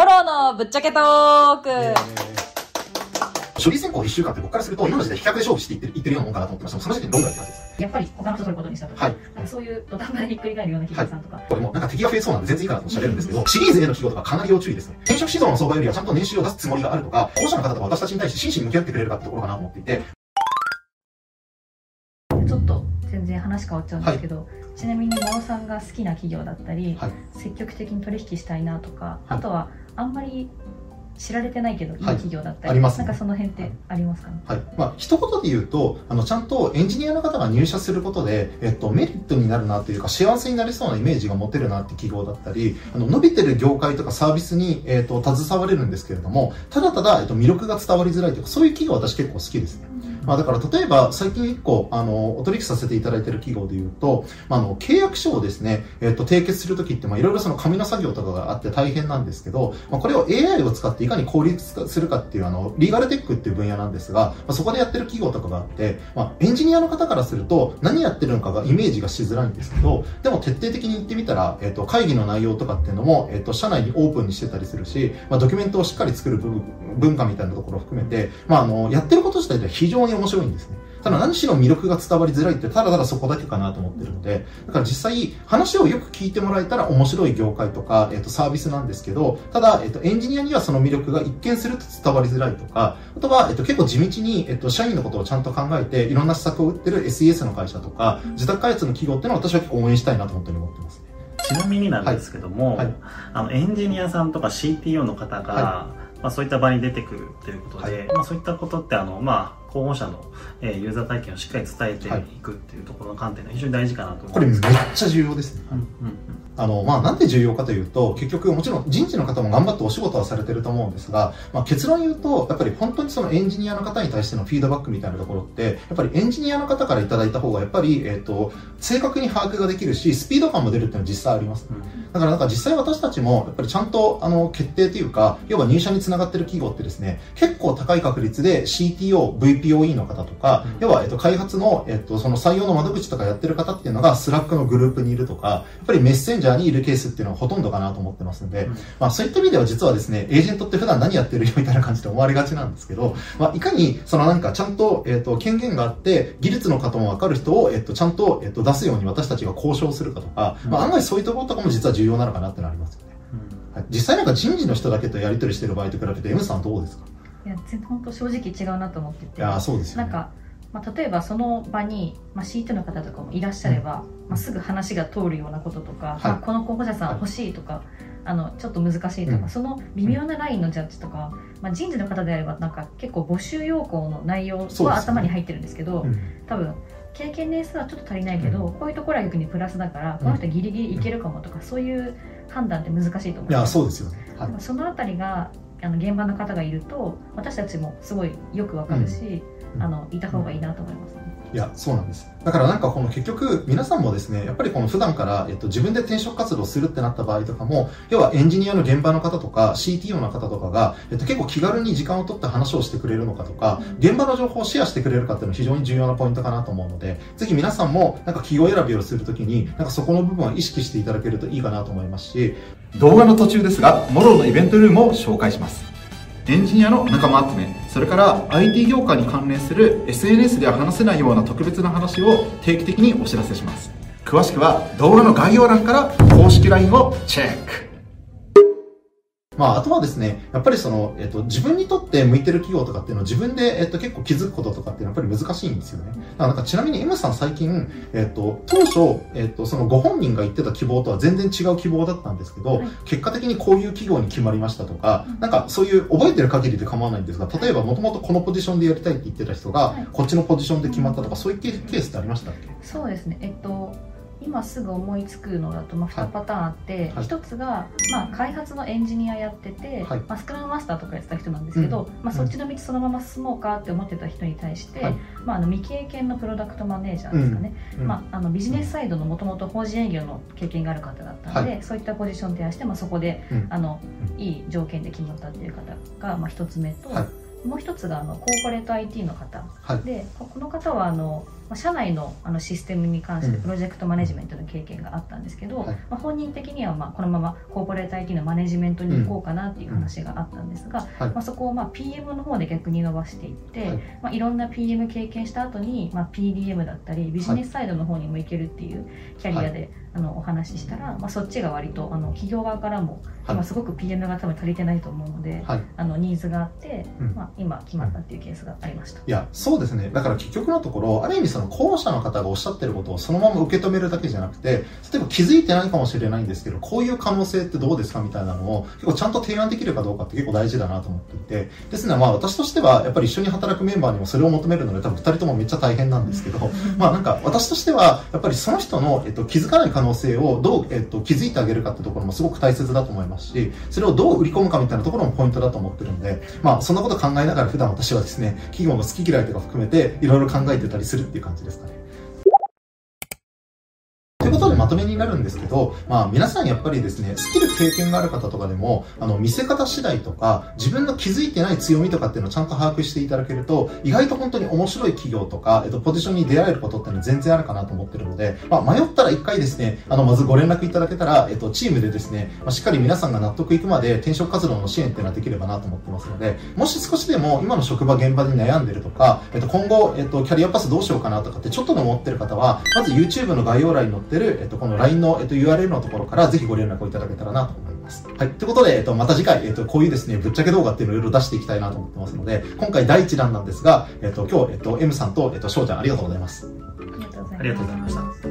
モローのぶっちゃけトーク、えー、処理選考1週間って僕からすると今の時代比較で勝負していってるいってるようなもんかなと思ってましたその時点でどんぐらいって話です？やっぱり他の人取ることにしたとか、はい、なんかそういう土壇場でひっくり返るような企業さんとか、はい、これもなんか敵が増えそうなんで全然いいかなとおっしゃれるんですけど、シリーズ A の企業とかかなり要注意ですね。転職指導の相場よりはちゃんと年収を出すつもりがあるとか、保護者の方とか私たちに対して真摯に向き合ってくれるかってところかなと思っていて、全然話変わっちゃうんですけど、はい、ちなみに野呂さんが好きな企業だったり、はい、積極的に取引したいなとか、あとはあんまり知られてないけどいい企業だったり、はい、ね、なんかその辺ってありますか？ね、はい、まあ一言で言うとあのちゃんとエンジニアの方が入社することで、えっと、メリットになるなというか幸せになりそうなイメージが持てるなって企業だったりあの伸びてる業界とかサービスに、えっと、携われるんですけれどもただただ、えっと、魅力が伝わりづらいというかそういう企業私結構好きですね、まあ、だから例えば最近1個あのお取引させていただいている企業でいうと、まあ、の契約書をですね、えっと、締結するときっていろいろ紙の作業とかがあって大変なんですけど、まあ、これを AI を使っていかに効率化するかっていうあのリーガルテックっていう分野なんですが、まあ、そこでやってる企業とかがあって、まあ、エンジニアの方からすると何やってるのかがイメージがしづらいんですけどでも徹底的に言ってみたら、えっと、会議の内容とかっていうのも、えっと、社内にオープンにしてたりするし、まあ、ドキュメントをしっかり作る文化みたいなところを含めて、まあ、あのやってること自体では非常に面白いんですね。ただ何しろ魅力が伝わりづらいってただただそこだけかなと思ってるので、だから実際話をよく聞いてもらえたら面白い業界とか、えっ、と、サービスなんですけど、ただ、えっ、と、エンジニアにはその魅力が一見すると伝わりづらいとか、あとは、えっ、と、結構地道に、えっ、と、社員のことをちゃんと考えて、いろんな施策を打ってる SES の会社とか、自宅開発の企業っていうのは私は結構応援したいなと本当に思ってますね。ちなみになんですけども、はいはい、あのエンジニアさんとか CTO の方が、はい、まあ、そういった場に出てくるということで、まあ、そういったことってあの、まあ、候補者の、えー、ユーザー体験をしっかり伝えていくっていうところの観点が非常に大事かなと思います、これめっちゃ重要ですね、うんうんあの、まあ、なんで重要かというと、結局、もちろん人事の方も頑張ってお仕事はされてると思うんですが、まあ、結論言うと、やっぱり本当にそのエンジニアの方に対してのフィードバックみたいなところって、やっぱりエンジニアの方からいただいた方が、やっぱり、えっ、ー、と、正確に把握ができるし、スピード感も出るっていうのは実際あります、ね。だからなんか実際私たちも、やっぱりちゃんと、あの、決定というか、要は入社につながってる企業ってですね、結構高い確率で CTO、VPOE の方とか、要は、えっと、開発の、えっと、その採用の窓口とかやってる方っていうのが、 Slack のグループにいるとか、やっぱりメッセンジャーにいるケースっていうのはほとんどかなと思ってますんで、うん、まあそういった意味では実はですね、エージェントって普段何やってるよみたいな感じで思われがちなんですけど、まあいかに、そのなんかちゃんと、えっと、権限があって、技術の方もわかる人を、えっと、ちゃんと、えっと、出すように私たちが交渉するかとか、まあ案外そういうところとかも実は重要なのかなってなりますよね。はい、実際なんか人事の人だけとやり取りしてる場合と比べて M さんどうですか？いや本当正直違うなと思ってて。いやそうですよ、ね、なんかまあ、例えばその場に、まあ、CT の方とかもいらっしゃれば、うん、まあ、すぐ話が通るようなこととか、はい、まあ、この候補者さん欲しいとか、はい、あのちょっと難しいとか、うん、その微妙なラインのジャッジとか、まあ、人事の方であればなんか結構募集要項の内容は頭に入ってるんですけど、ねうん、多分経験年数はちょっと足りないけど、こういうところは逆にプラスだからこの人ギリギリいけるかもとか、そういう判断って難しいと思ういやそうですよね、はい、そのあたりがあの現場の方がいると私たちもすごいよくわかるし、あのいた方がいいなと思いますね。いや、そうなんです。だからなんかこの結局、皆さんもですね、やっぱりこの普段から、えっと、自分で転職活動するってなった場合とかも、要はエンジニアの現場の方とか、CTO の方とかが、えっと、結構気軽に時間を取って話をしてくれるのかとか、現場の情報をシェアしてくれるかっていうのは非常に重要なポイントかなと思うので、ぜひ皆さんも、なんか企業選びをするときに、なんかそこの部分は意識していただけるといいかなと思いますし、動画の途中ですが、モロのイベントルームを紹介します。エンジニアの仲間集めそれから IT 業界に関連する SNS では話せないような特別な話を定期的にお知らせします。詳しくは動画の概要欄から公式 LINE をチェック。まあ、あとはですね、やっぱりその、えっと、自分にとって向いてる企業とかっていうのを自分で、えっと、結構気づくこととかっていうのはやっぱり難しいんですよね。だからなんかちなみに M さん最近、えっと、当初、えっと、そのご本人が言ってた希望とは全然違う希望だったんですけど、はい、結果的にこういう企業に決まりましたとか、なんかそういう覚えてる限りで構わないんですが、例えばもともとこのポジションでやりたいって言ってた人が、こっちのポジションで決まったとか、そういうケースってありましたっけ？そうですね。えっと、今すぐ思いつくのだと、まあ、2パターンあって、はい、1つが、まあ、開発のエンジニアやってて、はい、まあ、スクラムマスターとかやってた人なんですけど、うん、まあ、そっちの道そのまま進もうかって思ってた人に対して、はい、まあ、あの未経験のプロダクトマネージャーですかね、うん、まあ、あのビジネスサイドのもともと法人営業の経験がある方だったので、そういったポジションを提案して、まあ、そこで、あのいい条件で決まったっていう方が、まあ、1つ目と、もう1つがあのコーポレート IT の方、でこの方はあのまあ、社内のあのシステムに関してプロジェクトマネジメントの経験があったんですけど、うん、まあ、本人的にはまあこのままコーポレート IT のマネジメントに行こうかなっていう話があったんですが、うん、まあ、そこをまあ PM の方で逆に伸ばしていって、はい。まあ、いろんな PM 経験した後にまあ PDM だったりビジネスサイドの方にも行けるっていうキャリアで、あのお話ししたら、まあ、そっちが割とあの企業側からも、今すごく PM が多分足りてないと思うので、はい、あのニーズがあって、うん、まあ、今決まったっていうケースがありました。いやそうですね。だから結局のところある意味その候補者の方がおっしゃってることをそのまま受け止めるだけじゃなくて例えば気づいてないかもしれないんですけどこういう可能性ってどうですかみたいなのを結構ちゃんと提案できるかどうかって結構大事だなと思っていてですのでまあ私としてはやっぱり一緒に働くメンバーにもそれを求めるので多分2人ともめっちゃ大変なんですけどまあなんか私としてはやっぱりその人の、えっと、気づかない可能性をどうえっと、気づいてあげるかってところもすごく大切だと思いますし、それをどう売り込むかみたいなところもポイントだと思ってるんで、まあ、そんなこと考えながら普段私はですね、企業の好き嫌いとか含めて、いろいろ考えてたりするっていう感感じですかね。まとめになるんですけど、まあ皆さんやっぱりですね、スキル経験がある方とかでも、あの、見せ方次第とか、自分の気づいてない強みとかっていうのをちゃんと把握していただけると、意外と本当に面白い企業とか、えっと、ポジションに出会えることっていうのは全然あるかなと思ってるので、まあ迷ったら一回ですね、あの、まずご連絡いただけたら、えっと、チームでですね、まあ、しっかり皆さんが納得いくまで転職活動の支援っていうのはできればなと思ってますので、もし少しでも今の職場現場に悩んでるとか、えっと、今後、えっと、キャリアパスどうしようかなとかってちょっとでも思ってる方は、まず YouTube の概要欄に載ってる、えっと、この LINE の、えっと、URL のところからぜひご連絡をいただけたらなと思います。はい。ということで、えっと、また次回、えっと、こういうですね、ぶっちゃけ動画っていうのをいろいろ出していきたいなと思ってますので、今回第1弾なんですが、えっと、今日、えっと、M さんと、えっと、翔ちゃんありがとうございます。ありがとうございました。